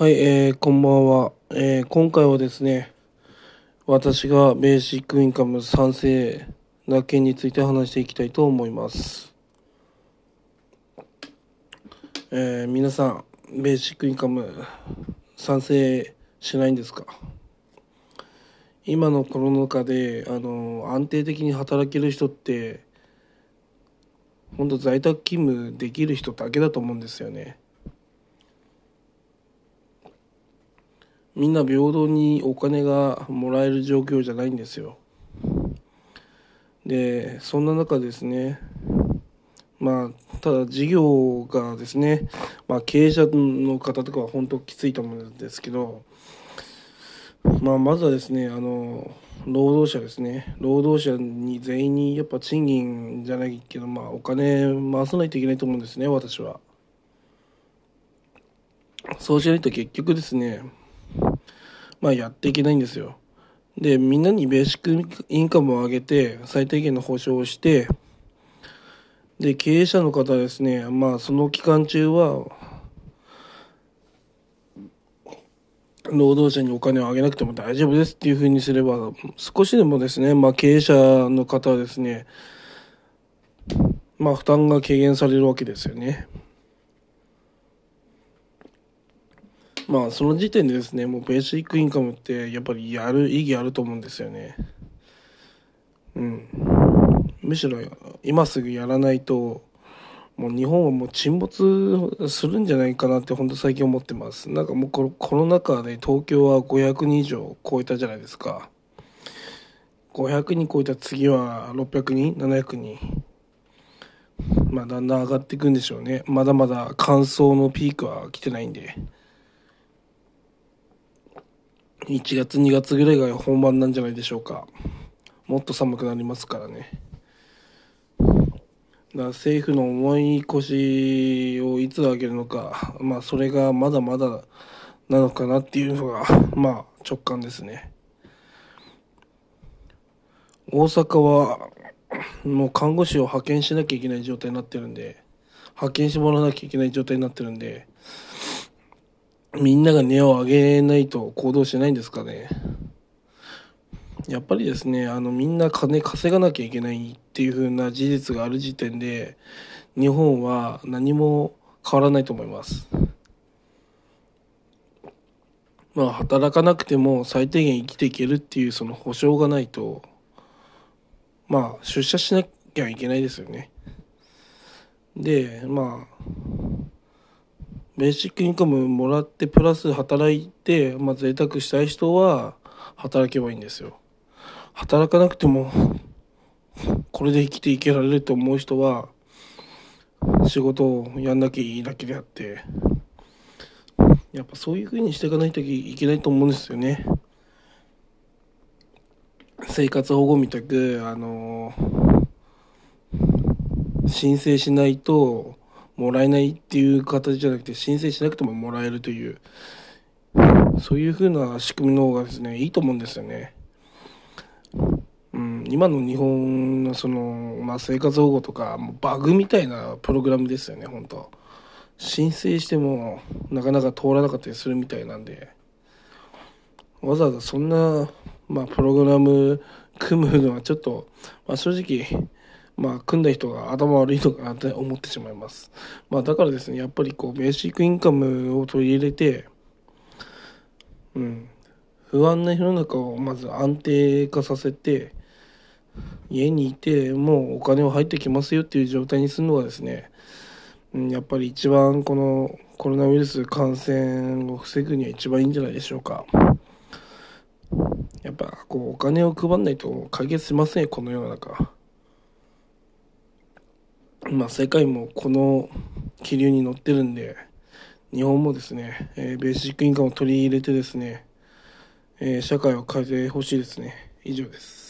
はい、えー、こんばんは。えー、今回はですね、私がベーシックインカム賛成な件について話していきたいと思います。えー、皆さん、ベーシックインカム賛成しないんですか？今のコロナ禍で、あの、安定的に働ける人って、本当在宅勤務できる人だけだと思うんですよね。みんな平等にお金がもらえる状況じゃないんですよ。でそんな中ですねまあただ事業がですね、まあ、経営者の方とかは本当きついと思うんですけど、まあ、まずはですねあの労働者ですね労働者に全員にやっぱ賃金じゃないけど、まあ、お金回さないといけないと思うんですね私は。そうしないと結局ですねまあやっていけないんですよ。で、みんなにベーシックインカムを上げて、最低限の保証をして、で、経営者の方はですね、まあその期間中は、労働者にお金をあげなくても大丈夫ですっていうふうにすれば、少しでもですね、まあ経営者の方はですね、まあ負担が軽減されるわけですよね。まあその時点でですねもうベーシックインカムってやっぱりやる意義あると思うんですよね。うん。むしろ今すぐやらないともう日本はもう沈没するんじゃないかなって本当最近思ってます。なんかもうコロナ禍で東京は500人以上超えたじゃないですか。500人超えた次は600人？700人？まあだんだん上がっていくんでしょうね。まだまだ乾燥のピークは来てないんで。1月2月ぐらいが本番なんじゃないでしょうか。もっと寒くなりますからね。だから政府の重い腰をいつ上げるのかまあそれがまだまだなのかなっていうのがまあ直感ですね。大阪はもう看護師を派遣しなきゃいけない状態になってるんで派遣してもらわなきゃいけない状態になってるんでみんなが値を上げないと行動しないんですかね。やっぱりですね、あのみんな金稼がなきゃいけないっていう風な事実がある時点で、日本は何も変わらないと思います。まあ働かなくても最低限生きていけるっていうその保証がないと、まあ出社しなきゃいけないですよね。で、まあ、ベーシックインカムもらってプラス働いて、まあ、贅沢したい人は働けばいいんですよ。働かなくてもこれで生きていけられると思う人は仕事をやんなきゃいいだけであってやっぱそういう風にしていかないといけないと思うんですよね。生活保護みたくあの申請しないともらえないっていう形じゃなくて申請しなくてももらえるというそういう風な仕組みの方がですねいいと思うんですよね。うん、今の日本のその、まあ、生活保護とかもうバグみたいなプログラムですよね本当申請してもなかなか通らなかったりするみたいなんでわざわざそんな、まあ、プログラム組むのはちょっと、まあ、正直まあ、組んだ人が頭悪いのかなって思ってしまいます。まあ、だからですね、やっぱりこう、ベーシックインカムを取り入れて、うん、不安な世の中をまず安定化させて、家にいてもうお金は入ってきますよっていう状態にするのがですね、うん、やっぱり一番このコロナウイルス感染を防ぐには一番いいんじゃないでしょうか。やっぱこうお金を配んないと解決しません、この世の中。まあ、世界もこの気流に乗ってるんで、日本もですね、えー、ベーシックインカムを取り入れてですね、えー、社会を変えてほしいですね。以上です。